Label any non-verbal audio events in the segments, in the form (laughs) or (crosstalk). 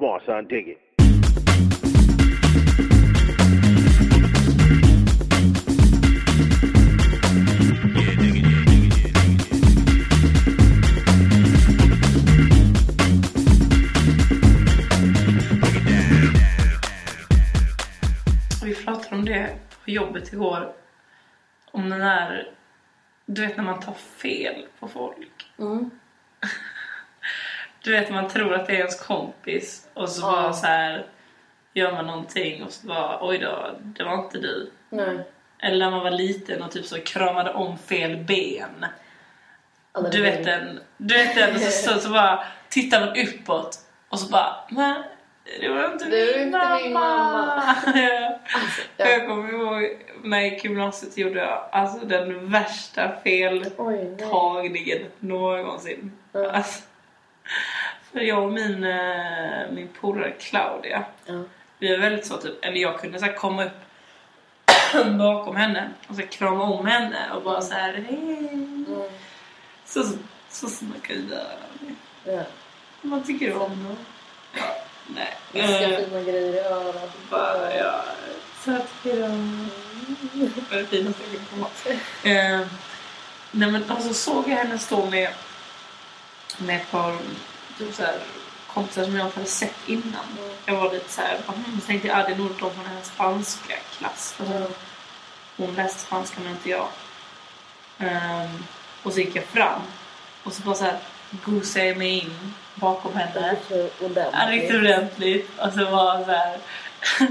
Come on, son, dig it. Vi pratade om det på jobbet igår. Om den här... Du vet när man tar fel på folk. Mm. Du vet man tror att det är ens kompis och så Ja. bara så här gör man någonting och så bara oj då, det var inte du. Nej. Eller när man var liten och typ så kramade om fel ben. Du vet den, du vet den och så, så, så bara tittar man uppåt och så bara men det var inte Det min inte mamma. min mamma. (laughs) Alltså, ja. Jag kommer ihåg när jag gick i gymnasiet gjorde jag alltså den värsta feltagningen nej. någonsin. Ja. Alltså, för jag och min, eh, min polare Claudia, Ja. vi var väldigt så typ, eller jag kunde så komma upp (clears throat) bakom henne och så krama om henne och bara så här hej. Mm. Så, så, så som man kan göra. Ja. Man tycker om dem. Ja, (laughs) nej. Viska Eh, fina grejer i örat. bara, ja, så att hejdå. Det var det finaste jag kunde komma. Eh, nej men alltså såg jag henne stå med, med ett par typ så här, kompisar som jag inte hade sett innan. Mm. Jag var lite så här, mm, så tänkte jag ah, det är nog de från hennes spanska klass. För Mm. hon, läste spanska men inte jag. Ehm, och så gick jag fram och så bara så här gosade jag mig in bakom henne. Riktigt ordentligt. Ja, riktigt ordentligt. Och så var så här... (laughs)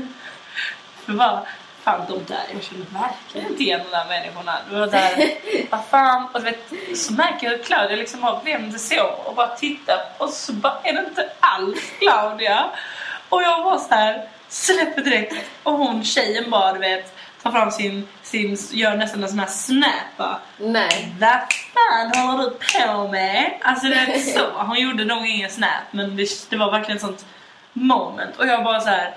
För bara, fan de där, jag känner verkligen inte igen de där människorna. Det var där, (laughs) vad fan, och du vet, så märker jag att Claudia liksom har vänt sig om och bara tittar och så bara är det inte alls Claudia. Och jag var så här, släpper direkt och hon tjejen bara du vet, tar fram sin, sin gör nästan en sån här snap bara, Nej. vad fan håller du på med? Alltså det är så. (laughs) Hon gjorde nog ingen snap men det, det var verkligen ett sånt moment. Och jag bara så här.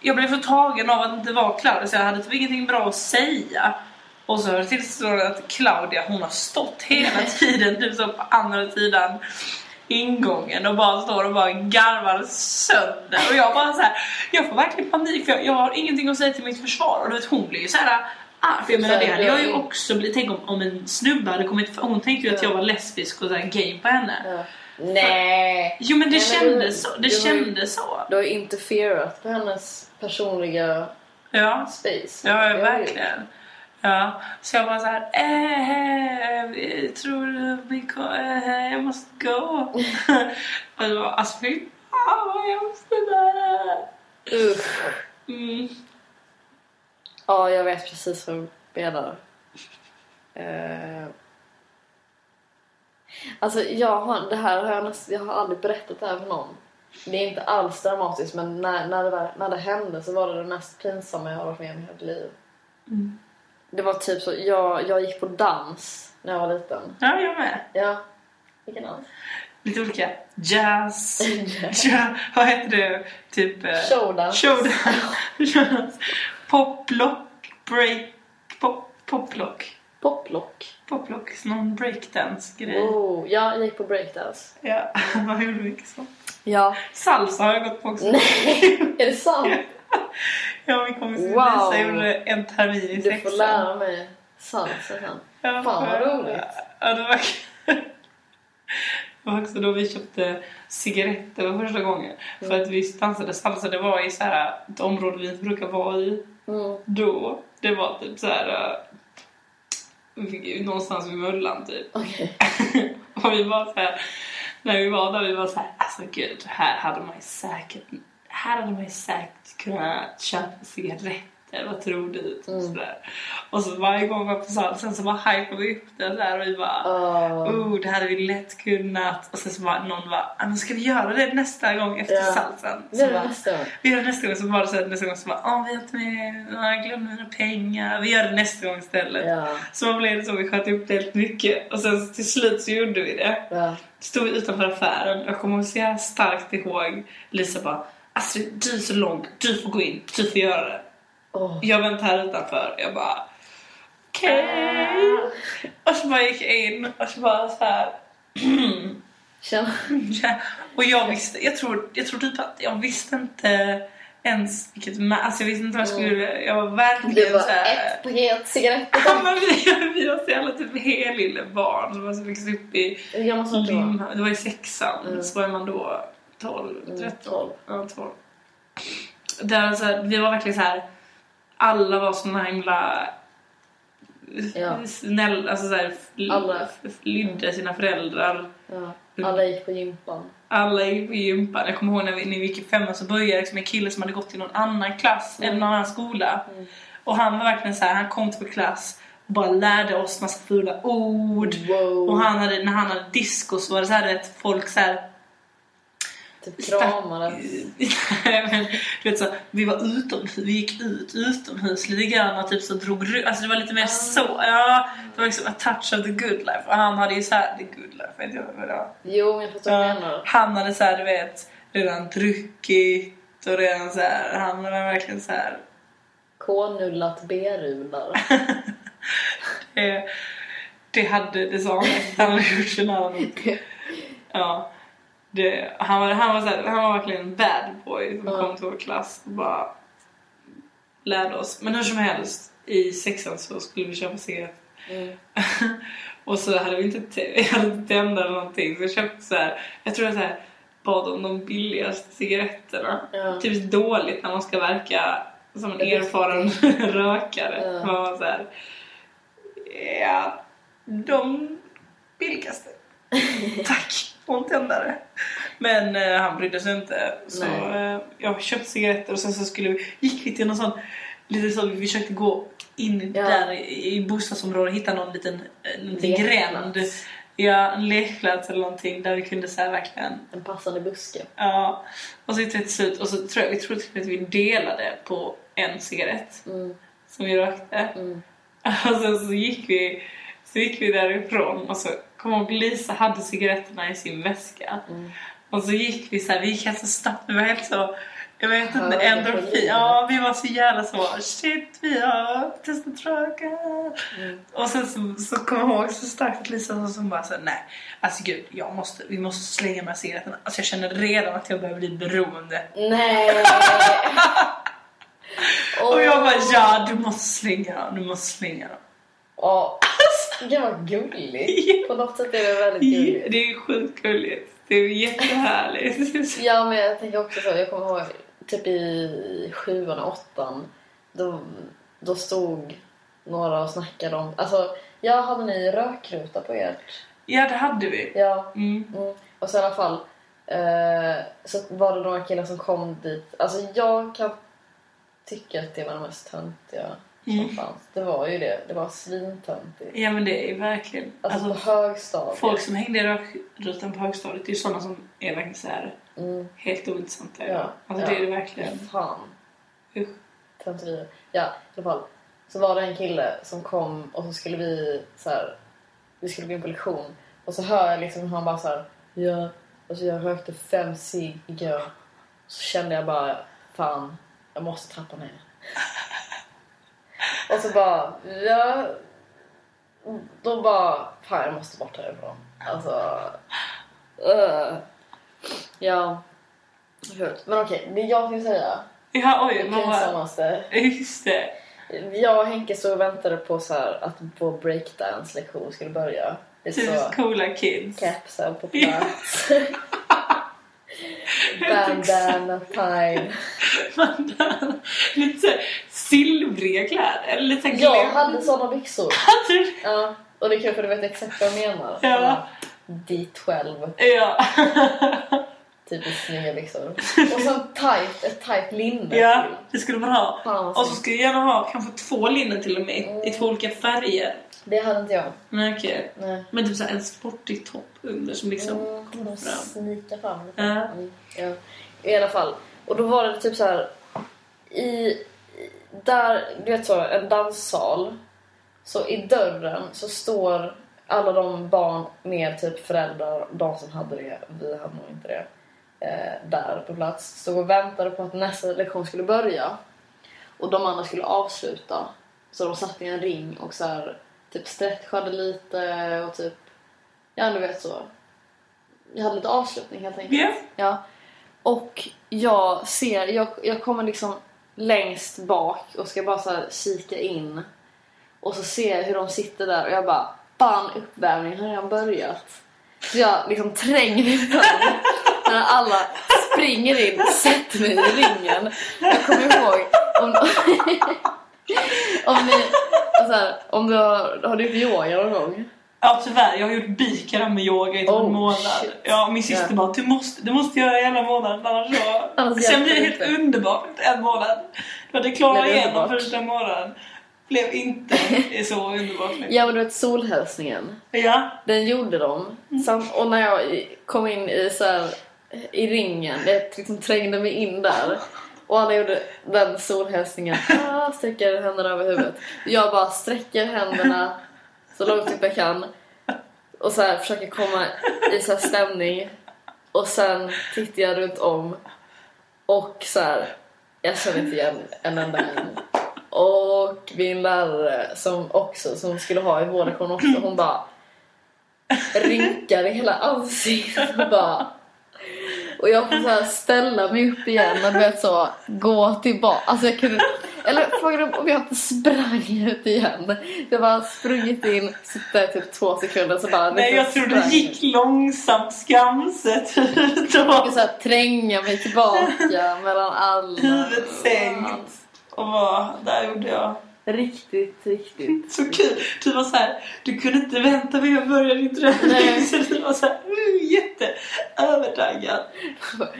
Jag blev så tagen av att det inte var Claudia så jag hade typ ingenting bra att säga. Och så tillstår det att Claudia hon har stått hela (laughs) tiden typ så på andra sidan ingången och bara står och bara garvar sönder. Och jag bara så här, jag får verkligen panik för jag, jag har ingenting att säga till mitt försvar. Och du vet hon blir ju så här Ah, för jag menar det hade jag ju också blivit, tänk om, om en snubbe hade kommit hon tänkte ju att jag var lesbisk och så här game på henne. Ja. Nej. Jo men det Nej, kändes så, det kändes så. Du har ju interferat på hennes personliga Ja, space. ja du verkligen. Ja, så jag bara så här, eh, tror du vi ko- eh, jag måste gå? (laughs) och var alltså fy fan är. gjort. Usch. Mm. Ja, jag vet precis vad du menar. Eh, Alltså, jag har, det här har jag, näst, jag har aldrig berättat det här för någon. Det är inte alls dramatiskt, men när, när, det, var, när det hände så var det det mest pinsamma jag har varit med om i hela mitt liv. Mm. Det var typ så, jag, jag gick på dans när jag var liten. Ja, jag med. Ja. Vilken dans? Lite olika. Jazz. (laughs) ja, vad heter det? Typ... eh, Showdance. Showdance. (laughs) Poplock. Break. Pop, poplock. Poplock. Poplock. Någon breakdance-grej. Oh, ja, jag gick på breakdance. Ja, (laughs) vad gjorde mycket så. Ja. Salsa har jag gått på också. Nej, är det sant? (laughs) Ja, min kompis Wow. Lisa gjorde en termin i Du sexan. får lära mig salsa sen. Ja, Fan, vad roligt. Ja, det var (laughs) Det var också då vi köpte cigaretter för första gången. Mm. För att vi dansade salsa, det var i så här, ett område vi inte brukar vara i Mm. då. Det var typ så här någonstans vid Möllan typ. Okej. (laughs) Och vi var så här, när vi var där, vi var så här, alltså gud, här hade man ju säkert, här hade man ju säkert kunnat köpa cigaretter, (laughs) vad tror du? Typ Mm. sådär. Och så varje gång var på salsen så bara hypade vi upp det där och vi bara, Oh. oh det hade vi lätt kunnat. Och sen så bara någon bara, "Ah, men ska vi göra det nästa gång efter Ja. salsen? Det Så är bara, nästa vi gör det nästa gång, så var det så här, nästa gång så bara, åh vi har inte med, åh, jag glömde mina pengar, vi gör det nästa gång istället. Ja. Så blev det så, vi sköt upp det helt mycket. Och sen till slut så gjorde vi det. Ja. Stod vi utanför affären. Jag kommer så starkt ihåg Lisa bara Astrid, du är så lång, du får gå in, du får göra det. Oh. Jag väntar här utanför. Jag bara okej. Och så bara gick jag in och så bara så här. Ja, (laughs) och jag visste, jag tror, jag tror typ att jag visste inte ens vilket mä- alltså jag visste inte vad jag skulle, jag var verkligen var såhär... ett paket cigaretter. (laughs) Ja, men vi, vi var så jävla typ helylle barn som var så upp i du du var? Limhamn. Det var i sexan, Mm. så var man då 12, Mm, 13. 12. Ja, 12. Där, så här, vi var verkligen så här. Alla var så himla Ja. snälla, alltså så här, fl- Alla. lydde sina föräldrar. Ja. Alla gick på gympan. Alla gick på gympan. Jag kommer ihåg när vi, när vi gick i femman så började liksom en kille som hade gått i någon annan klass, Mm. eller någon annan skola. Mm. Och han var verkligen så här, han kom till vår klass och bara lärde oss massa fula ord. Wow. Och han hade, när han hade disco så var det så här att folk så här Typ kramades. (laughs) Nej, men, du vet så, vi var utomhus, vi gick ut utomhus lite grann och typ så drog Alltså det var lite mer så, ja. Det var liksom a touch of the good life. Och han hade ju så här, the good life, vet jag vad det var. Jo, men jag förstår vad du menar. han hade så här, du vet, redan druckit och redan så här, han var verkligen så här. K-nullat B-rular. (laughs) Det, det hade, det sa han han hade gjort någonting. (laughs) Ja. Det, han, var, han, var så här, han var verkligen en bad boy som Ja. kom till vår klass och bara lärde oss. Men hur som helst, i sexan så skulle vi köpa cigaretter. Mm. (laughs) och så hade vi inte, (laughs) tändare eller någonting så jag köpte så här, jag tror jag så här, bad om de billigaste cigaretterna. Ja. Typ dåligt när man ska verka som en erfaren (laughs) rökare. Ja. Man var så här, ja, de billigaste. Tack, och en tändare. Men eh, han brydde sig inte. Så eh, jag köpte cigaretter och sen så skulle vi, gick vi till någon sån, lite så, vi försökte gå in Ja. där i, bostadsområdet och hitta någon liten, en liten gränd. Ja, en lekplats eller någonting där vi kunde här verkligen En passande buske. Ja, och så hittade vi till slut, och så tror jag, vi trodde att vi delade på en cigarett Mm. som vi rökte. Mm. (laughs) Och sen så gick vi, så gick vi därifrån och så kom jag ihåg Lisa hade cigaretterna i sin väska. Mm. Och så gick vi så här, vi gick helt så snabbt, vi var helt så, jag vet inte, endorfin. Ja, vi var så jävla så, shit vi har testat röka. Mm. Och sen så, så kom jag ihåg så starkt att Lisa som, bara så nej, alltså gud, jag måste, vi måste slänga här cigaretterna. Alltså jag känner redan att jag börjar bli beroende. Nej! (laughs) Och jag bara, ja du måste slänga dem, du måste slänga dem. Åh, Gud vad gulligt. På något sätt är det väldigt gulligt. Det är sjukt gulligt. Det är jättehärligt. (laughs) Ja, men jag tänker också så. Jag kommer ihåg typ i sjuan och åttan. Då, då stod några och snackade om... Alltså, ja, hade ni rökruta på ert? Ja, det hade vi. Ja. Mm. Mm. Och så i alla fall eh, så var det några killar som kom dit. Alltså jag kan tycka att det var det mest töntiga Mm. som fanns. Det var ju det. Det var svintöntigt. Ja men det är verkligen... Alltså, Alltså, högstadiet. folk som hängde i rökrutan på högstadiet, det är ju sådana som är verkligen så här Mm. helt ointressanta. Ja. Alltså ja. det är det verkligen. Fan. Usch. Tönterier. Ja, i alla fall. Så var det en kille som kom och så skulle vi så här, vi skulle gå in på lektion och så hör jag liksom hur han bara så här, ja, alltså jag rökte fem cigg igår. Så kände jag bara, fan, jag måste trappa ner. (laughs) och så bara, ja, då bara, fan jag måste bort härifrån. Alltså, uh. ja. Men okej, det jag skulle säga, Ja, oj, bara... pinsammaste Just det. jag och Henke så väntade på så här att vår breakdance-lektion skulle börja. Typiskt coola kids. kepsar på plats. (laughs) Bandana time. lite såhär silvriga kläder. Eller lite såhär Jag hade såna byxor. (laughs) Hade du? Ja, och det är för du vet exakt vad jag menar. Ja. Såna D12, Ja. typiskt snygga byxor. (laughs) Och så tight, ett tight linne ja, det skulle man ha. Fan Och så skulle jag gärna ha kanske två linnen till och med Mm. i två olika färger. Det hade inte jag. Men okej. Nej. Men typ såhär en sportig topp under som liksom Mm, kommer fram. snika fram lite. Ja. Mm, ja. I alla fall. Och då var det typ så här i- där, du vet så, en danssal. Så i dörren så står alla de barn med typ föräldrar, de som hade det, vi hade nog inte det, eh, där på plats. Stod och väntade på att nästa lektion skulle börja. Och de andra skulle avsluta. Så de satt i en ring och så här, typ stretchade lite och typ, ja du vet så. jag hade lite avslutning helt enkelt. Ja. Ja. Och jag ser, jag, jag kommer liksom längst bak och ska bara så här kika in. Och så ser jag hur de sitter där och jag bara Fan uppvärmningen har redan börjat. Så jag liksom tränger mig fram när alla springer in, och sätter mig i ringen. Jag kommer ihåg om, (laughs) om ni, så här, om du har, har du gjort yoga någon gång? Ja tyvärr, jag har gjort bikram med yoga i typ Oh, en månad. shit. Ja, min syster Ja. bara du måste, du måste göra det hela månaden annars så... Annars Sen blir det det helt inte. underbart efter en månad. Du hade klarat det igenom första månaden. Blev inte så underbart. (laughs) Ja men du vet solhälsningen. Ja. Den gjorde de. Sam- och när jag kom in i, så här, i ringen, jag liksom trängde mig in där. Och alla gjorde den solhälsningen. Ah, sträcker händerna över huvudet. Jag bara sträcker händerna så långt upp jag kan. Och så här, försöker komma i så här stämning. Och sen tittar jag runt om. Och så här, jag känner inte igen en enda min. Och min lärare som också som skulle ha i vårlektion också, hon bara rynkar i hela ansiktet och bara och jag får så här ställa mig upp igen och du vet så gå tillbaka. Alltså jag kunde, eller frågan om jag inte sprang ut igen. Jag bara sprungit in, sitta i typ två sekunder så bara Nej, liksom jag tror det sprang. gick långsamt skamset. Då Jag så här, tränga mig tillbaka mellan alla. huvudet sänkt. Och bara, där gjorde jag. Riktigt, riktigt. Så kul! Du var så här, du kunde inte vänta med att börja din träning. (laughs) Så du var så här, uh, jätte övertaggad.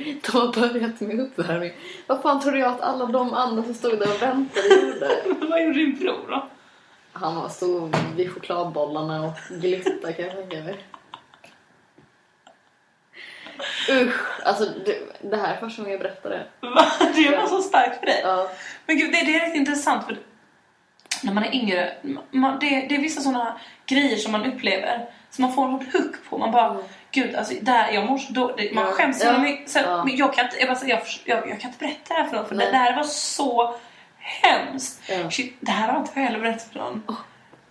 De har börjat med uppvärmning. Vad fan tror jag att alla de andra som stod där och väntade gjorde? (laughs) Vad gjorde din bror då? Han var stod vid chokladbollarna och glittade kan jag tänka mig. Usch, alltså det, det här är första gången jag berättar det. Va? Det var så starkt för dig. Ja, Men gud, det, det är rätt intressant för när man är yngre, man, det, det är vissa sådana grejer som man upplever som man får en hook på. Man bara, Mm. gud, alltså, där, jag mår så dåligt. Man Ja. skäms Ja. mycket. Så, Ja. men jag, kan inte, jag, bara, jag, jag, jag kan inte berätta det här för någon för det, Nej. det här var så hemskt. Ja. Shit, det här har inte jag heller berättat för någon.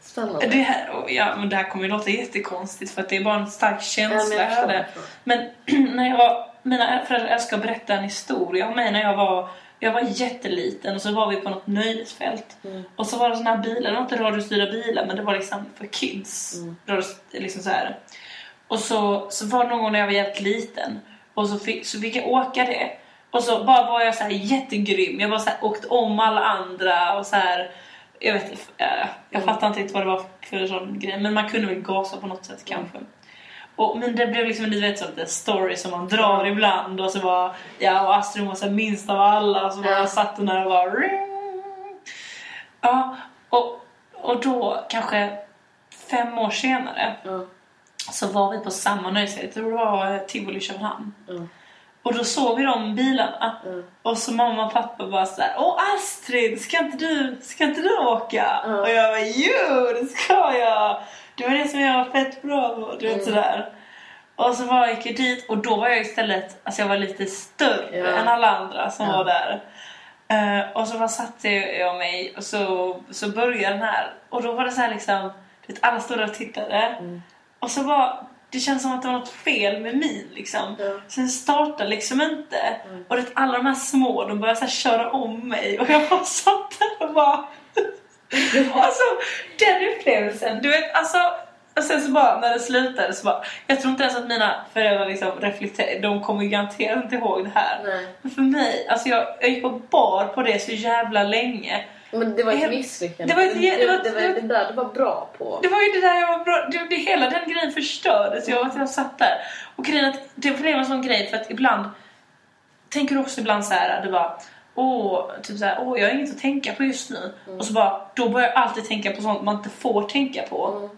spännande. Det här, och ja, men det här kommer ju låta jättekonstigt för att det är bara en stark känsla Ja, men jag. Men (clears throat) när jag var, mina föräldrar älskar att berätta en historia om mig när jag var, jag var jätteliten och så var vi på något nöjesfält. Mm. Och så var det såna här bilar, det var inte radiostyrda bilar men det var liksom för kids. Mm. Liksom så här. Och så, så var det någon gång när jag var jävligt liten och så fick, så fick jag åka det. Och så bara var jag så här jättegrym. Jag bara så här, åkte om alla andra och så här. Jag vet inte, äh, jag Mm. fattar inte riktigt vad det var för sån grej men man kunde väl gasa på något sätt kanske. Och, men det blev liksom en lite, så lite story som man drar ibland och så var ja och Astrid var så minst av alla och så bara Ja. satt hon där och bara. Ja, och, och då kanske fem år senare Ja, så var vi på samma tror det var Tivoli Köpenhamn. ja, Och då såg vi de bilarna ja. och så mamma och pappa bara sådär Åh Astrid, ska inte du, ska inte du åka? Ja. Och jag bara Jo, det ska jag! Det var det som jag var fett bra på, du vet Mm. sådär. Och så var jag gick jag dit och då var jag istället, alltså jag var lite större Ja. än alla andra som Ja. var där. Eh, och så bara satte jag mig och så, så började den här och då var det så här liksom, vet, alla stod där och tittade. Mm. Och så var det känns som att det var något fel med min liksom. Ja. Sen startade liksom inte. Mm. Och det, alla de här små de började så köra om mig och jag bara satt där och bara... (laughs) alltså den upplevelsen, du vet alltså... Och sen så bara när det slutade så bara... Jag tror inte ens att mina föräldrar liksom reflekterade. De kommer garanterat inte ihåg det här. Nej. Men för mig, alltså jag, jag gick och bar på det så jävla länge. Men det var ett misslyckande. det var ett- det, det var- det, var det där du var bra på. Det var ju det där jag var bra, det, det, hela den grejen förstördes. Jag, jag satt där. Och grejen att det blev en sån grej för att ibland tänker du också ibland så här, det bara Åh, typ så här, åh, jag har inget att tänka på just nu. Och så bara, då börjar jag alltid tänka på sånt man inte får tänka på. Mm.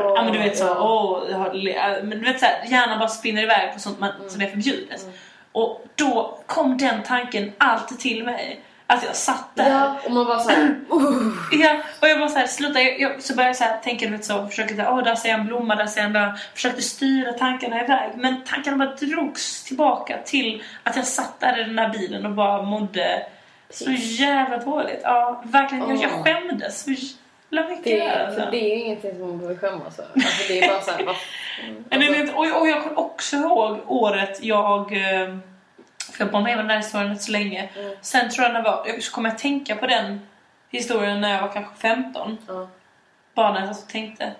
Och, ja, men du vet så, Ja. åh, jag har, le- men du vet så här, hjärnan bara spinner iväg på sånt man, som är förbjudet. Mm. Och då kom den tanken alltid till mig. Att jag satt där. Ja, och man var såhär... Uh. Ja, och jag bara såhär, sluta. Jag, jag, så började jag tänka, du vet så, försökte såhär, åh där ser jag en blomma, där ser jag en där. Försökte styra tankarna iväg. Men tankarna bara drogs tillbaka till att jag satt där i den här bilen och bara mådde så jävla dåligt. Ja, verkligen. Jag, jag Åh. skämdes så jävla mycket. Det, alltså. för det är ju ingenting som man behöver skämmas över. Alltså det är bara såhär, är lite- och, och jag kommer också ihåg året jag... eh, För jag den här historien rätt så länge. Mm. Sen tror jag när jag var... Jag kommer att tänka på den historien när jag var kanske 15. Ja. Bara när jag och tänkte.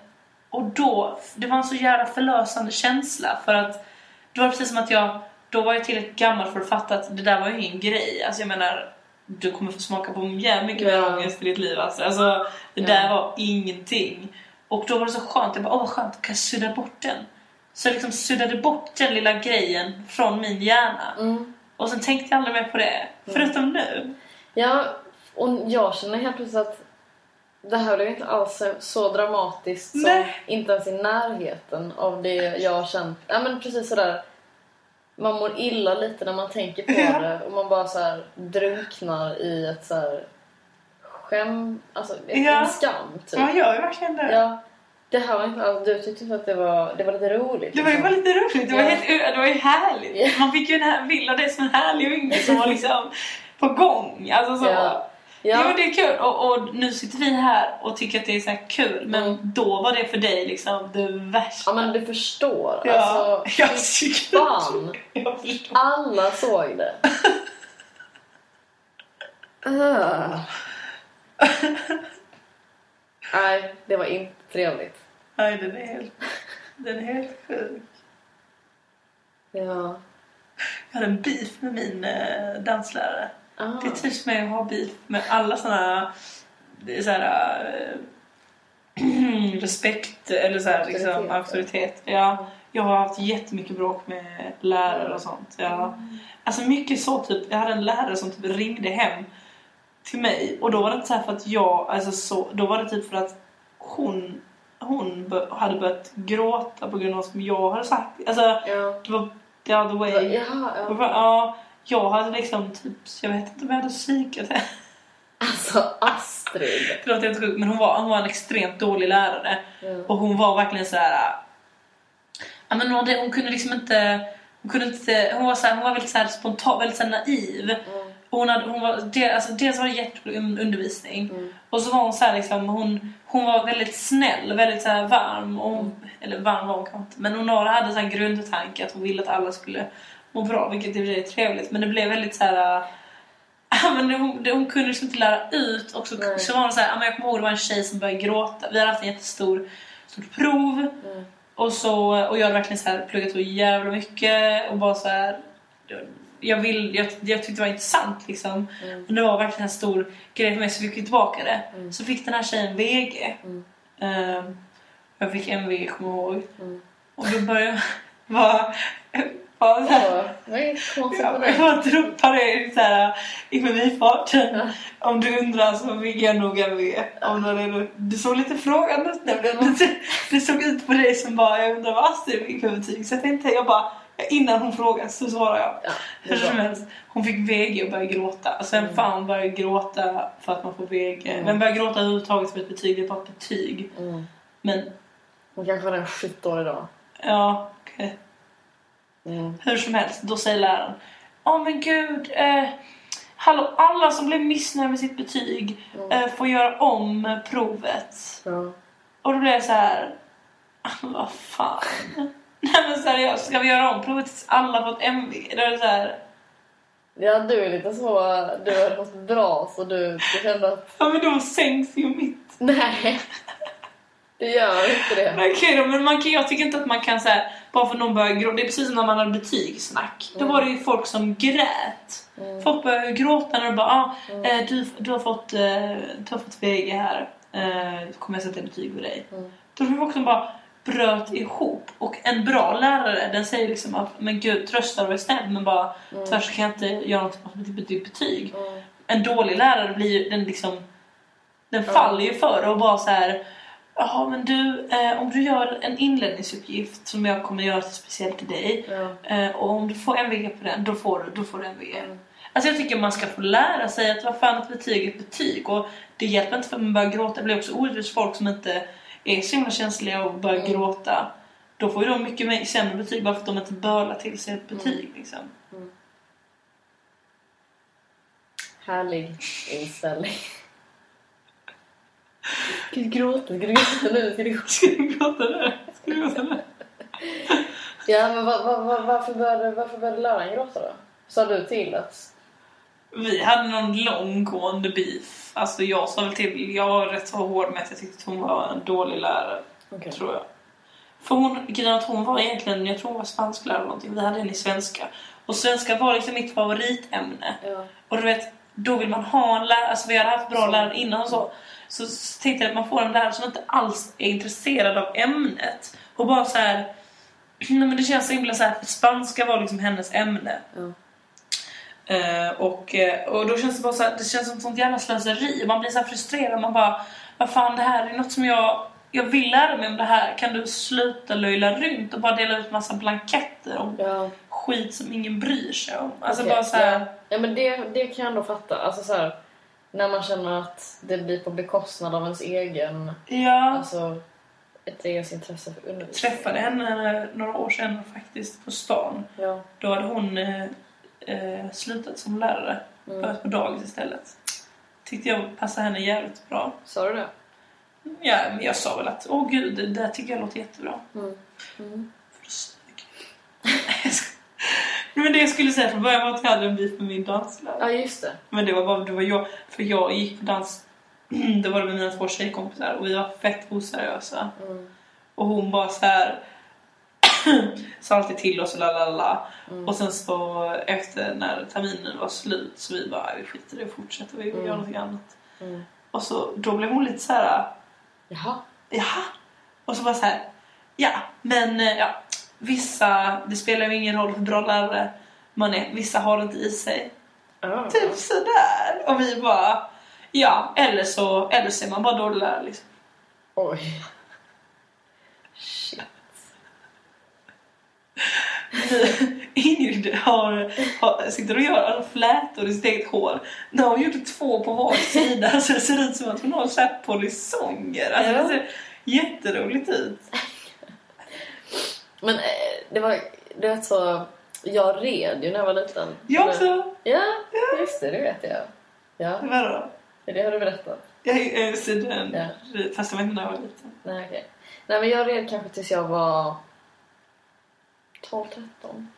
Och då, det var en så jävla förlösande känsla för att det var precis som att jag, då var jag tillräckligt gammal för att fatta att det där var ju ingen grej. Alltså jag menar, du kommer få smaka på jävligt mycket mer ångest i ditt liv alltså. alltså det Ja. där var ingenting. Och då var det så skönt, jag bara åh vad skönt, kan jag sudda bort den? Så jag liksom suddade bort den lilla grejen från min hjärna. Mm. Och sen tänkte jag aldrig mer på det, förutom nu. Ja, och jag känner helt plötsligt att det här blev inte alls så- dramatiskt som Nej. inte ens i närheten av det jag har känt. Ja men precis sådär. Man mår illa lite när man tänker på Ja. det och man bara så här drunknar i ett så här skäm, alltså Ja. en skam typ. Man gör ju verkligen det. Ja, det här var inte alls, du tyckte att det var, det var lite roligt. Det var ju liksom. bara lite roligt, det var, helt, det var ju härligt. Ja. Man fick ju en här bild av det som en härlig unge som var liksom på gång. Alltså så. Ja. Ja. Men det är kul och, och nu sitter vi här och tycker att det är så kul men Mm. då var det för dig liksom det värsta. ja men du förstår. Ja, Alltså, (laughs) jag tycker fan. Jag förstår. Alla såg det. Ah. (laughs) Nej, det var inte trevligt. Nej, den är helt, den är helt sjuk. Ja. Jag hade en beef med min eh, danslärare. Ah. Det trivs med att ha beef med alla är så här, eh, (clears throat) respekt eller så här, liksom, Auktoritet. auktoritet. Ja, jag har haft jättemycket bråk med lärare och sånt. Ja. Alltså mycket så typ, jag hade en lärare som typ ringde hem till mig och då var det inte så här för att jag, alltså så, då var det typ för att hon, hon hade börjat gråta på grund av vad som jag hade sagt. Alltså Ja. det var the other way. Ja. bara, Ja, jag hade liksom typ, jag vet inte om jag hade psykat henne. Alltså Astrid. Det låter helt sjukt men hon var, hon var en extremt dålig lärare. Ja. Och hon var verkligen så här. Ja men hon, hade, hon kunde liksom inte, hon kunde inte, hon var så här, hon var väldigt så här spontan, väldigt så naiv. Mm. Och hon hade, hon var, det, alltså, dels var det jättebra un- undervisning. Mm. Och så var hon så här liksom, hon, hon var väldigt snäll, väldigt så här varm. Och hon, Eller varm var hon kanske inte. Men hon hade så här en grundtanke att hon ville att alla skulle må bra, vilket i och för sig är trevligt. Men det blev väldigt så här. (laughs) Ja, men hon, det, hon kunde liksom inte lära ut och så, Nej. så var hon så här, jag kommer ihåg det var en tjej som började gråta. Vi hade haft en jättestor stort prov Mm. och, så, och jag hade verkligen så här pluggat så jävla mycket och bara så här. Jag, vill, jag, jag tyckte det var intressant liksom. Mm. Men det var verkligen en stor grej för mig så fick vi tillbaka det. Mm. Så fick den här tjejen VG. Mm. Ehm, jag fick MVG kommer jag ihåg. Mm. Och då började jag (laughs) vara... vara jag med det? bara droppade i så här, i förbifarten. Ja. Om du undrar så fick jag nog MVG. Om du, såg lite frågande ut nämligen. (laughs) Det såg ut på dig som bara, jag undrar vad Astrid fick för betyg. Så jag tänkte, jag bara, innan hon frågade så svarade jag. Ja, Hur som helst, hon fick VG och började gråta. Vem Mm. fan börjar gråta för att man får VG? Mm. Vem börjar gråta överhuvudtaget för ett betyg? Det är bara ett betyg. Mm. Men Hon kanske var en skitdålig dag. ja, okej. Mm. Hur som helst, då säger läraren Åh men gud, eh, hallå, alla som blev missnöjda med sitt betyg Mm. eh, får göra om provet. Ja. Och då blev jag så här, vad fan. Nej men seriöst, ska vi göra om provet tills alla fått MVG? Då är det så här, ja, du är lite så... Du har fått bra så du, du kände att... ja men då sänks ju mitt. Nej, det gör inte det. Men Okej då, men man kan, jag tycker inte att man kan säga bara för att någon börjar gråta. Det är precis som när man hade betygssnack. Då Mm. var det ju folk som grät. Mm. Folk började gråta när de bara ah, Mm. eh, du, du, har fått, eh, du har fått VG här. Eh, kommer jag sätta betyg på dig. Mm. Då var det folk som bara bröt ihop. Och en bra lärare den säger liksom att men gud trösta och är snäll men bara Mm. tyvärr så kan jag inte göra något ditt betyg. betyg. Mm. En dålig lärare blir ju den liksom den Ja. faller ju för och bara så här Jaha men du, eh, om du gör en inledningsuppgift som jag kommer göra speciellt till dig Ja. eh, och om du får MVG på den, då får du, då får du MVG. Mm. Alltså jag tycker man ska få lära sig att vad fan ett betyg är ett betyg och det hjälper inte för att man börjar gråta. Det blir också orättvist folk som inte är så himla känsliga och börjar Mm. gråta. Då får ju de mycket sämre betyg bara för att de inte bölar till sig ett betyg liksom. Härlig inställning. Ska du gråta? Ska du gråta nu? Ska du gråta? Ska du gråta nu? Ska du gråta nu? Ja, men va, va, va, varför, började, varför började läraren gråta då? Sa du till att... Vi hade någon långgående beef. Alltså jag sa väl till, jag var rätt så hård med att jag tyckte att hon var en dålig lärare. Okej. Tror jag. För hon, grejen att hon var egentligen, jag tror hon var spansklärare eller någonting. Vi hade en i svenska. Och svenska var liksom mitt favoritämne. Ja. Och du vet, då vill man ha en lärare, alltså vi hade haft bra lärare innan och så. Så tänkte jag att man får en lärare som inte alls är intresserad av ämnet. Och bara så här. (clears throat) Nej men det känns så himla så här, spanska var liksom hennes ämne. Ja. Eh, och, eh, och då känns det bara så här, det känns som ett sånt jävla slöseri. Man blir så frustrerad, man bara, vad fan det här är något som jag, jag vill lära mig om det här. Kan du sluta löjla runt och bara dela ut massa blanketter om Ja. skit som ingen bryr sig om? Alltså Okej, bara så här, ja. ja men det, det kan jag ändå fatta. Alltså så här, när man känner att det blir på bekostnad av ens egen, ja. alltså ett eget intresse för undervisning. träffade henne några år sedan faktiskt på stan. Ja. Då hade hon eh, slutat som lärare. Mm. Börjat på dagis istället. Tyckte jag passade henne jävligt bra. Sa du det? Ja, men jag sa väl att åh gud, det där tycker jag låter jättebra. Mm. Mm. För snygg. (laughs) Men det jag skulle säga från början var att jag hade en beef med min danslärare. Ja, just det. Men det var bara det var jag, för jag gick på dans, (clears throat) det var det med mina två tjejkompisar och vi var fett oseriösa. Mm. Och hon bara så här (laughs) sa alltid till oss och la la la. Mm. Och sen så efter när terminen var slut så vi bara vi skiter i det och fortsätter vi Mm. gör något annat. Mm. Och så då blev hon lite så här Jaha. jaha. Och så bara så här ja men eh, ja vissa det spelar ju ingen roll hur bra lärare man är. Vissa har det inte i sig. Ja. Typ sådär. Och vi bara ja eller så, eller så är man bara dålig lärare liksom. Oj. (laughs) Shit. (laughs) Ingrid har, har, sitter och gör flätor i sitt eget hår. Nu har hon gjort två på var sida så det ser ut som att hon har så här polisonger. Alltså Ja. det ser jätteroligt ut. Men eh, det var, det var så, jag red ju när jag var liten. Jag också. Ja, just det, det vet jag. Ja, Vadå? det har du berättat. Jag är den. Ja. Fast jag vet inte när jag var liten. Nej, okej. Nej, men jag red kanske tills jag var 12, 13.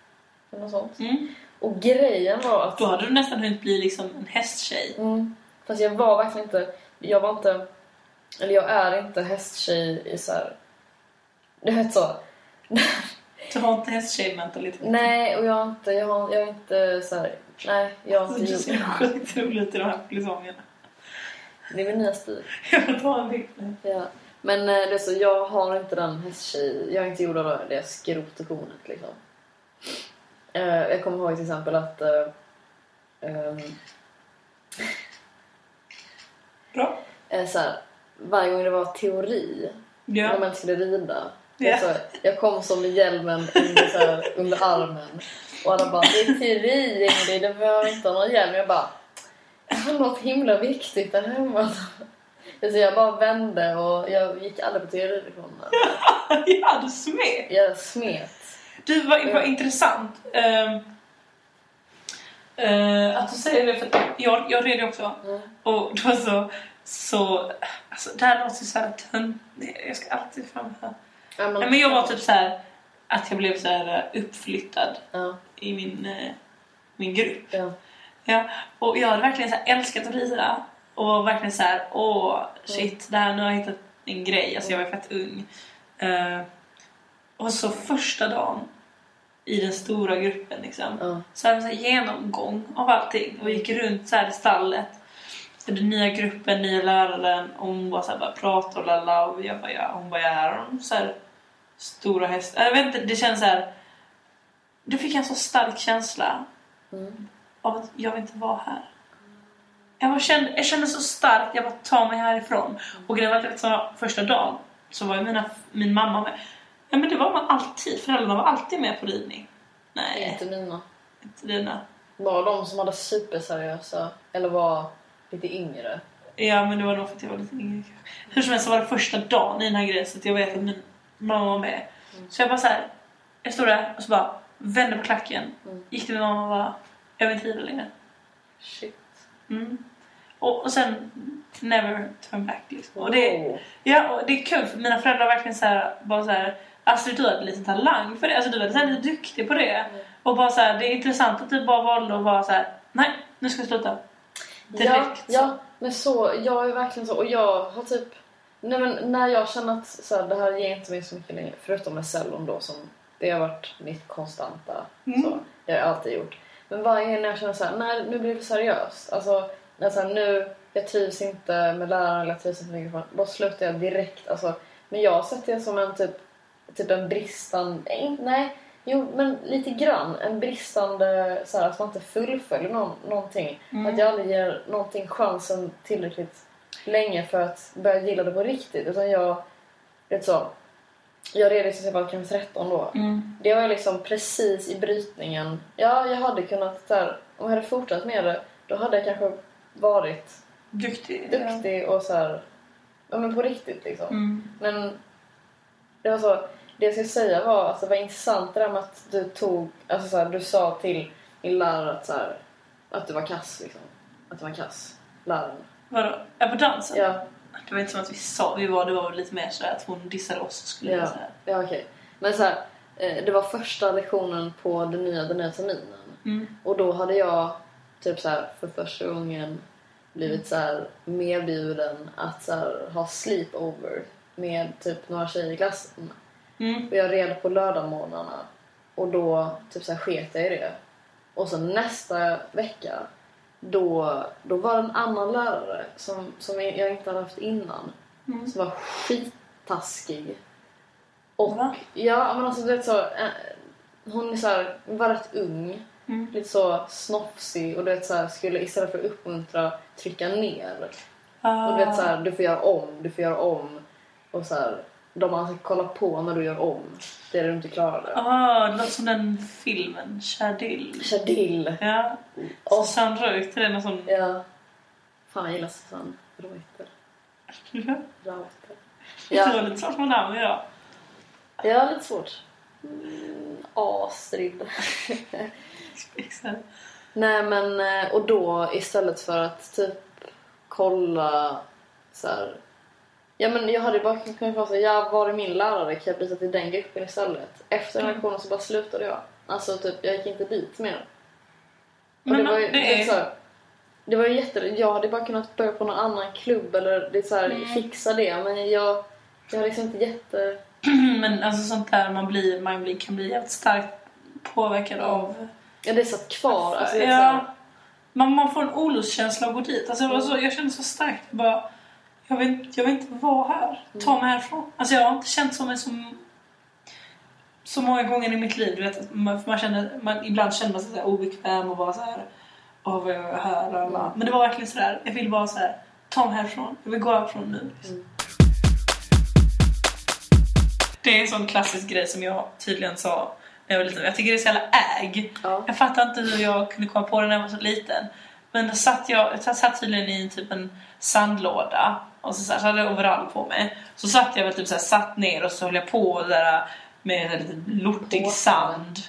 Eller något sånt. Mm. Och grejen var att... Då hade du nästan hunnit bli liksom en hästtjej. Mm, fast jag var verkligen inte... Jag var inte... Eller jag är inte hästtjej i så här... Du vet så. (laughs) Du har inte hästtjejmentalitet. Nej, och jag har inte... Jag, har, jag är inte så här... Nej, jag har Du inte gjort... sjukt roligt i de här polisongerna. Det är min nya stil. (laughs) Jag får ta en bild. Ja. Men eh, det är så, jag har inte den hästtjej... Jag är inte gjord av det skrot och kornet liksom. Eh, jag kommer ihåg till exempel att... ehm, Bra. så här, varje gång det var teori när Ja. man skulle rida. Ja. Alltså, jag kom som med hjälmen under, så här, under armen. Och alla bara, det är teori Ingrid, du behöver inte ha någon hjälm. Jag bara, jag har något himla viktigt där hemma. Så jag bara vände och jag gick aldrig på teorilektionerna. (laughs) ja, du smet. Jag smet. Du, vad, vad Ja. intressant. Ehm, eh, att du säger det, för jag, jag red ju också. Mm. Och var så... så alltså, det här låter så här tönt. Jag ska alltid framföra. Ja, Nej, men jag var typ så här att jag blev så här uppflyttad Ja, i min, eh, min grupp. ja. Ja, och jag hade verkligen så här älskat att rida. Och verkligen så här, åh shit, det här, nu har jag hittat en grej. Alltså jag var fett ung. Eh, och så första dagen i den stora gruppen liksom. ja. Så hade vi här genomgång av allting. Och gick runt så här i stallet. Den nya gruppen, nya läraren. Och hon bara, så här, bara pratade och lalla. Och jag bara, ja. Hon bara, ja. här har de så här stora hästar. Jag vet inte, det känns så här. Det fick en så stark känsla Mm. av att jag vill inte vara här. Jag, bara kände, jag kände så starkt, jag bara tar mig härifrån. Och grejen var att första dagen så var ju mina, min mamma med. Ja men det var man alltid, föräldrarna var alltid med på ridning. Nej, Inte mina. inte dina. Var de som hade superseriösa eller var lite yngre? Ja men det var nog för att jag var lite yngre. Hur som helst så var det första dagen i den här grejen så att jag vet att min mamma var med. Så jag bara så här, jag stod där och så bara vände på klacken. Mm. Gick till min mamma och bara, jag vill inte rida längre. Shit. Mm. Och, och sen never turn back liksom. Och det, Oh. ja, och det är kul för mina föräldrar verkligen så här, bara så här Astrid du hade lite talang för det, alltså du var här lite duktig på det. Och bara så här, det är intressant att du bara valde att vara så här: nej nu ska jag sluta. Direkt. Ja, ja, men så, jag är verkligen så. Och jag har typ... Nej, men när jag känner att så här, det här ger inte mig så mycket längre, förutom med cellon då som det har varit mitt konstanta. Mm. Så, jag har alltid gjort. Men varje gång när jag känner så här, nej nu blir det seriöst. Alltså, när så här, nu, jag trivs inte med läraren eller jag trivs inte med mikrofonen. Då slutar jag direkt. Alltså, men jag har sett det som en typ, typ en bristande... Nej, jo men lite grann. En bristande, så här, att man inte fullföljer någon, någonting. Att jag aldrig ger någonting chansen tillräckligt länge för att börja gilla det på riktigt. Utan jag, vet så, jag redovisade bara kanske 13 då. Mm. Det var liksom precis i brytningen. Ja, jag hade kunnat där, om jag hade fortsatt med det, då hade jag kanske varit Duktig. duktig och så här, ja men på riktigt liksom. Mm. Men det var så, det jag skulle säga var att det var intressant det där med att du tog, alltså så här, du sa till din lärare att, så att du var kass liksom. Att du var kass, läraren. Vadå? Ja, på dansen? Ja, Det var inte som att vi sa, vi var, det var lite mer sådär att hon dissade oss skulle ja, jag säga. ja okej. Men så här, eh, det var första lektionen på den nya, den nya terminen. Mm. Och då hade jag typ så här, för första gången blivit så här medbjuden att så här, ha sleepover med typ några tjejer i klassen. Mm. Och jag red på lördagmorgnarna och då typ så här, sket jag i det. Och sen nästa vecka då, då var det en annan lärare som, som jag inte hade haft innan. Mm. Som var skittaskig. Och Va? ja, men alltså du vet så. eh, Hon är så här, var rätt ung. Mm. Lite så snofsig och du vet så här, skulle istället för att uppmuntra trycka ner. Och du vet så här, du får göra om, du får göra om. Och så här, de har alltså kollat på när du gör om. Det du inte klarade. Ah, det låter som den filmen, Chadill. Chadill. Ja. Och- Susanne Reuter är någon sån... Ja. Fan jag gillar Susanne Reuter. Ja. Reuter. Det var Ja, lite svårt med namn idag. ja lite svårt. Mm, Astrid. (laughs) Nej men, eh, och då istället för att typ kolla så här. Ja men jag hade bara kunnat vara så här, ja var är min lärare? Kan jag byta till den gruppen istället? Efter den lektionen så bara slutade jag. Alltså typ, jag gick inte dit mer. Och Men det var ju, det är- så här, det var ju jätte... Jag hade bara kunnat börja på någon annan klubb eller det så här, Mm. fixa det men jag... Jag har liksom inte jätte... (clears throat) Men alltså sånt där man blir, man blir, kan bli jävligt starkt påverkad av... Ja det satt kvar. Alltså, så här, ja, man, man får en olustkänsla att gå dit. Alltså, det var så, jag kände så starkt bara... Jag vill, jag vill inte vara här. Ta mig härifrån. Alltså jag har inte känt så mig som... Så många gånger i mitt liv. Du vet, man, man känner, man, ibland känner man sig så här obekväm och bara så här... Åh, vad jag här? Bla, bla. Men det var verkligen så där. Jag vill bara så här... Ta mig härifrån. Jag vill gå härifrån nu. Mm. Det är en sån klassisk grej som jag tydligen sa när jag var liten. Jag tycker det är så jävla äg. Ja. Jag fattar inte hur jag kunde komma på det när jag var så liten. Men då satt jag, jag satt tydligen i typ en sandlåda och så, så, här, så hade jag overall på mig. Så satt jag väl typ så här, satt ner och så höll jag på där med lite lortig Påtade. sand.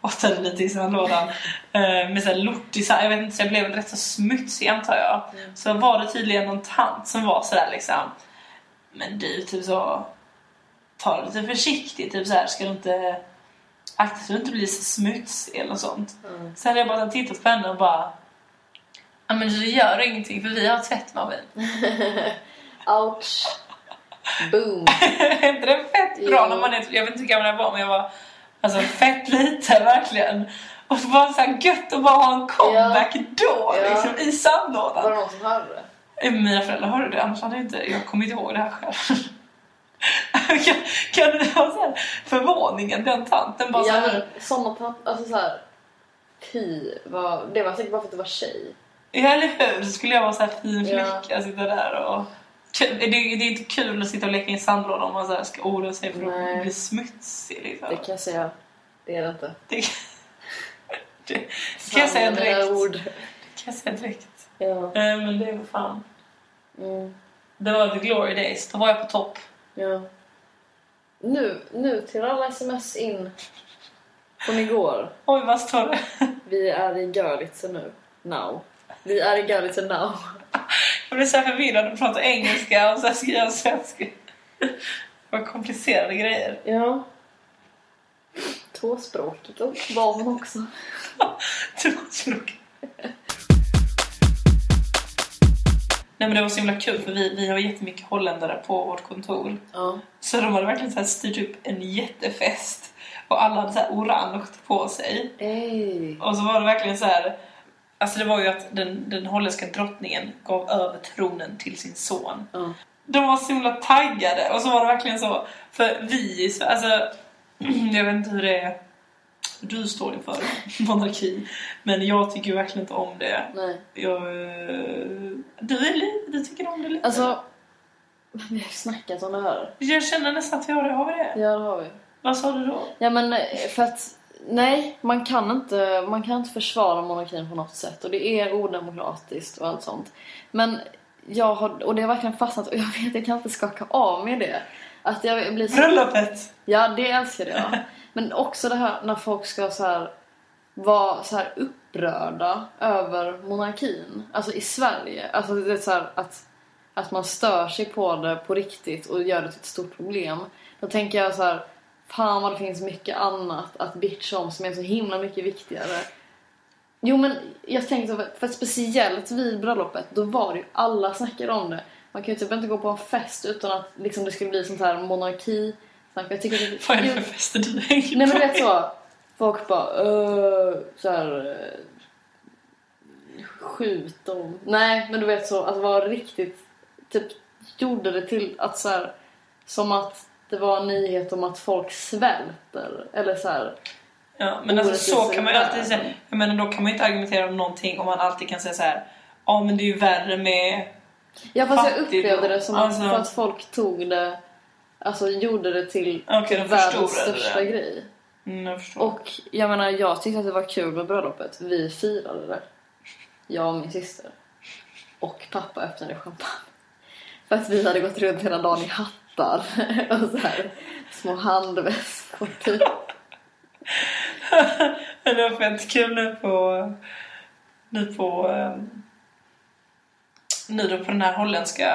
Påtade lite i sandlådan. Eh, med så här lortig sand. Jag vet inte, så jag blev väl rätt så smutsig antar jag. Så var det tydligen någon tant som var sådär liksom. Men du, typ så. Ta det lite försiktigt. Typ så här, ska du inte akta så du inte blir så smutsig eller något sånt. Mm. Sen hade jag bara tittat på henne och bara Ja men det gör ingenting för vi har tvättmaskin. (laughs) Ouch. Boom. (laughs) är inte det fett bra Jo. när man är, jag vet inte hur gammal jag var men jag var alltså fett liten verkligen. Och så bara så här gött att bara ha en comeback då Ja. liksom i Var sandlådan. det någon som hörde det? Eh, Mina föräldrar hörde det annars hade jag inte, jag kommer inte ihåg det här själv. (laughs) kan, kan det vara så här förvåningen den tanten bara så Ja här, men sådana tant... Alltså såhär... Fy, vad, det var säkert bara för att du var tjej. Ja, eller hur? Så skulle jag vara så här fin Ja. flicka, sitta där och... Det, det är inte kul att sitta och leka i en sandlåda om man så ska oroa sig för Nej. att bli smutsig. Liksom. Det kan jag säga. Det är det inte. Det, (laughs) det kan jag säga direkt. ord. Det kan jag säga direkt. Ja. Eh, Men det var fan... Mm. Det var the glory days. Då var jag på topp. ja. Nu, nu till alla sms in från igår. Oj, vad står det? Vi är i Görlitze nu. Now. Vi är i Görlitze now. Jag blev så förvirrad och pratade engelska och så skrev jag svenska. Var komplicerade grejer. Ja. Tvåspråkigt och var hon också. (laughs) Tvåspråkig. Nej men det var så himla kul för vi, vi har jättemycket holländare på vårt kontor. Ja. Så de hade verkligen så här styrt upp en jättefest. Och alla hade så orange på sig. Ey. Och så var det verkligen så här. Alltså det var ju att den, den holländska drottningen gav över tronen till sin son. Ja. De var så himla taggade och så var det verkligen så. För vi i Sverige, alltså (clears throat) jag vet inte hur det är du står inför (laughs) monarki. Men jag tycker verkligen inte om det. Nej. Jag, eh, du, är lite, du tycker om det lite. Alltså, vi har ju snackat om det här. jag känner nästan att vi har det. Har vi det? Ja, det har vi. Vad sa du då? Ja men eh, för att nej, man kan inte, man kan inte försvara monarkin på något sätt och det är odemokratiskt och allt sånt. Men jag har, och det har verkligen fastnat och jag vet jag kan inte skaka av mig det. Att jag blir så, Bröllopet! ja det älskar jag. Men också det här när folk ska så här vara så här upprörda över monarkin. Alltså i Sverige. Alltså det är så här att, att man stör sig på det på riktigt och gör det till ett stort problem. Då tänker jag så här, fan vad det finns mycket annat att bitcha om som är så himla mycket viktigare. Jo men jag tänker så, för att speciellt vid bröllopet, då var det ju, alla snackade om det. Man kan ju typ inte gå på en fest utan att liksom, det skulle bli sånt här monarki Jag tycker det, Vad är det för fester du hänger Nej men på? du vet så, folk bara uh, så här, skjut dem. Nej men du vet så, att vara riktigt, typ gjorde det till att så här, som att det var en nyhet om att folk svälter. Eller så här, Ja, men alltså så kan man ju alltid säga. Jag menar då kan man ju inte argumentera om någonting om man alltid kan säga så här. Ja men det är ju värre med... Ja fast jag upplevde det som Alltså- att, för att folk tog det, alltså gjorde det till de världens största det. grej. Mm, jag. Och jag menar, jag tyckte att det var kul med bröllopet. Vi firade det. Jag och min syster. Och pappa öppnade champagne. För att vi hade gått runt hela dagen i hattar (laughs) och så här små handväskor typ. (laughs) Det var fett kul nu på... Nu på... ehm, Nu då på den här holländska...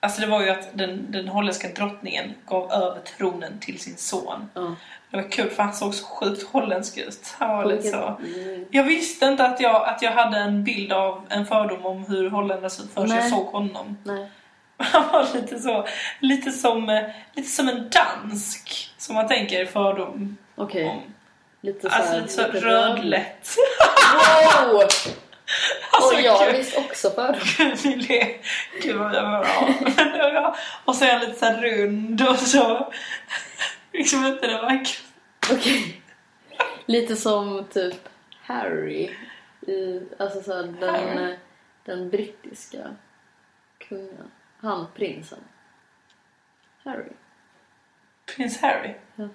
Alltså det var ju att den, den holländska drottningen gav över tronen till sin son. Ja. Det var kul för han såg så sjukt holländsk ut. Han var lite så... Mm. Jag visste inte att jag, att jag hade en bild av en fördom om hur holländare ser ut förrän jag såg honom. Nej. Han var lite så, lite som, lite som en dansk, som man tänker fördom Okej. om. Lite så Alltså här, lite så lite rödlätt. Wow! (laughs) Alltså, och jag gud. visst också fördomar. (laughs) Gud, vad jag bra. (laughs) Ja. Och så är han lite så rund och så. Liksom inte det vackra. Okej. Lite som typ Harry. I, alltså så här, den, Harry? eh, den brittiska kungen. Han, prinsen. Harry. Prins Harry. Ja.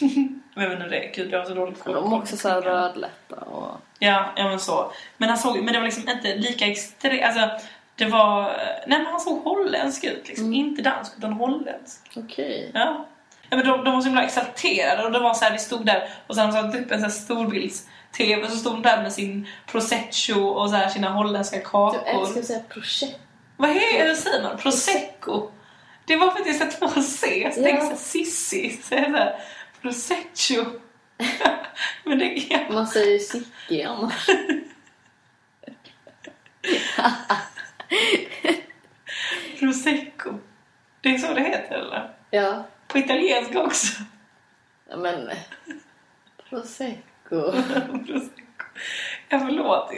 (laughs) Jag vet inte det är. Gud, jag har så dåligt koll De är också så här kungar. rödlätta och... Ja, ja men så. Men han såg, men det var liksom inte lika extremt. Alltså, det var... Nej men han såg holländsk ut liksom. Mm. Inte dansk utan holländsk. Okej. Ja. ja men de, de var så himla exalterade och det var så här, vi stod där och sen satt upp en sån här storbilds-tv så stod de där med sin prosecco och så här, sina holländska Du kakor. älskar att säga projekt. Vad heter säger man? Prosecco? Det var för att jag satt på C, så Ja. tänkte jag Sissi, så jag såhär Prosecco. (laughs) men det är... Man säger ju Sicki annars. (laughs) Prosecco. Det är så det heter eller? Ja. På italienska också. Ja, Men... Prosecco. (laughs) prosecco. Ja förlåt,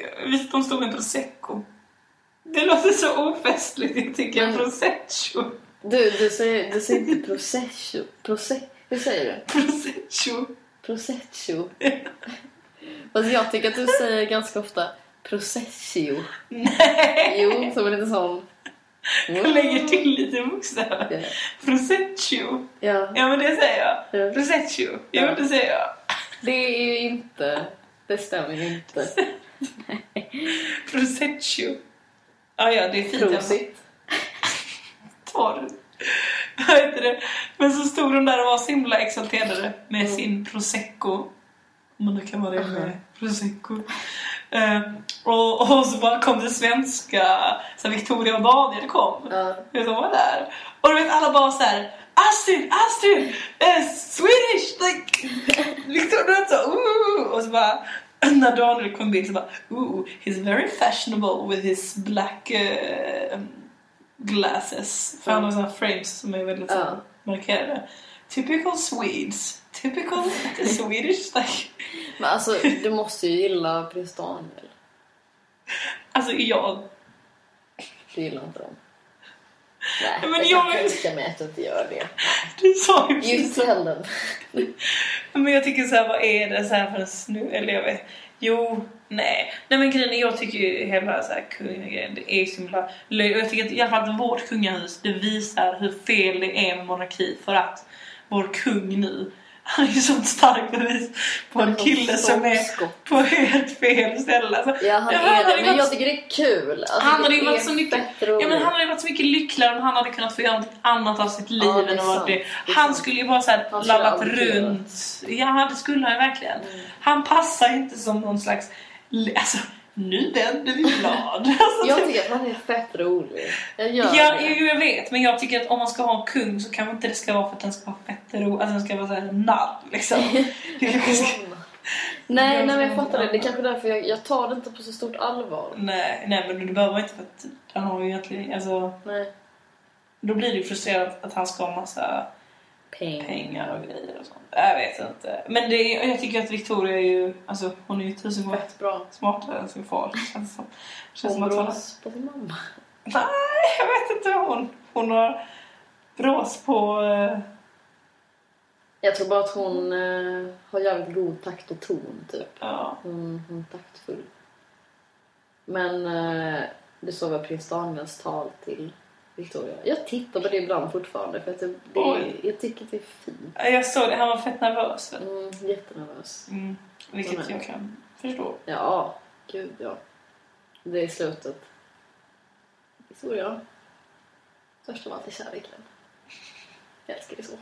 de stod med prosecco. Det låter så ofestligt, jag tycker Men- prosecco. Du, du säger, du säger inte prosecco. Proce, hur säger du? Prosecco. Prosecco. Fast jag tycker att du säger ganska ofta prosecco. Nej! Jo, som en liten sån... Jag lägger till lite bokstäver. Prosecco. Ja, Ja men det säger jag. Ja. Prosecco. Jo Ja. det säger jag. det är ju inte... Det stämmer inte. (laughs) Prosecco. Ah, ja det är fint. Prosit. (laughs) Torr. Vad heter det? Men så stod de där och var så himla exalterade med Mm. sin prosecco. Om man nu kan vara det med Aha. prosecco. Eh, och, och så bara kom det svenska, så Victoria och Daniel kom. Ja. Du, de var där. Och du vet alla bara så här, Astrid, Astrid, uh, Swedish! Like, Victoria så, ooh! Och så bara, (laughs) när Daniel kom in så bara, ooh, he's very fashionable with his black uh, glasses. För han har sådana frames som är väldigt Ja. markerade. Typical Swedes. Typical (laughs) Swedish. Like, Men alltså, du måste ju gilla prins Daniel. alltså jag, Du gillar inte dem. Nej, Men jag jag- kan tänka mig att du inte gör det. du sa ju tell them. Men jag tycker så här, vad är det så här för en snu... Eller jag vet... Jo, nej. Nej men grejen jag tycker ju hela så här kungagrejen, det är så himla. Och jag tycker att i alla fall att vårt kungahus, det visar hur fel det är med monarki. För att vår kung nu, han är ju sånt starkt bevis på en kille som är på helt fel ställe. Alltså, Ja, han Ja, är det. Men varit- jag tycker det är kul. Alltså, Han hade varit så mycket-. Ja men han hade varit så mycket lyckligare om han hade kunnat få göra något annat av sitt liv Ja, än det. Det Han sant. skulle ju bara såhär lallat runt. Ja det skulle han ju verkligen. Han passar inte som någon slags, alltså nu vänder vi blad. (laughs) Alltså, Jag tycker att han är fett rolig. Jag gör Ja, det. jo, jag vet, men jag tycker att om man ska ha en kung så kanske inte det ska vara för att den ska vara fett rolig, alltså den ska vara såhär nall liksom. (laughs) nej, nej, men jag fattar det. Det är kanske därför jag, jag tar det inte på så stort allvar. nej, nej men det behöver inte för att han har ju egentligen, alltså Nej. då blir det ju frustrerande att han ska ha massa Peng. pengar och grejer och sånt. Jag vet inte. Men det är, jag tycker att Victoria är ju, alltså hon är ju tusen gånger Fett bra. smartare än sin far. Det som. Känns Hon brås på sin mamma. nej, jag vet inte hon, hon har brås på, eh, Jag tror bara att hon eh, har jävligt god takt och ton, typ. ja. Hon, hon är taktfull. Men eh, du såg väl prins Daniels tal till Victoria? Jag tittar på det ibland fortfarande för att det, det, Oj. jag tycker att det är fint. Jag såg det, han var fett nervös? Mm, jättenervös. Mm, vilket jag kan förstå. Ja, gud ja. Det är slutet. Victoria. Först av allt är kärleken. Jag älskar det så.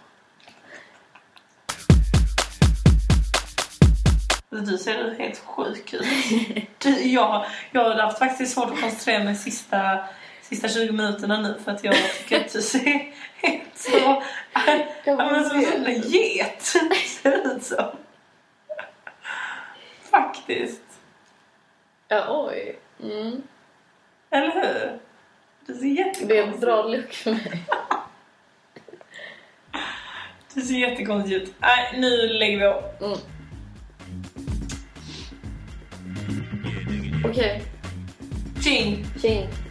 Du ser helt sjuk ut. Jag, jag har haft faktiskt svårt att koncentrera mig sista, sista 20 minuterna nu för att jag tycker att du ser helt så... Ja, men som en där get ser det ut som. Faktiskt. Ja, oj. Mm. Eller hur? Du ser Det är en jättekonstig bra look för mig. Du ser jättekonstig ut. Nej, nu lägger vi av. Mm. Okej, Tjing! tjing.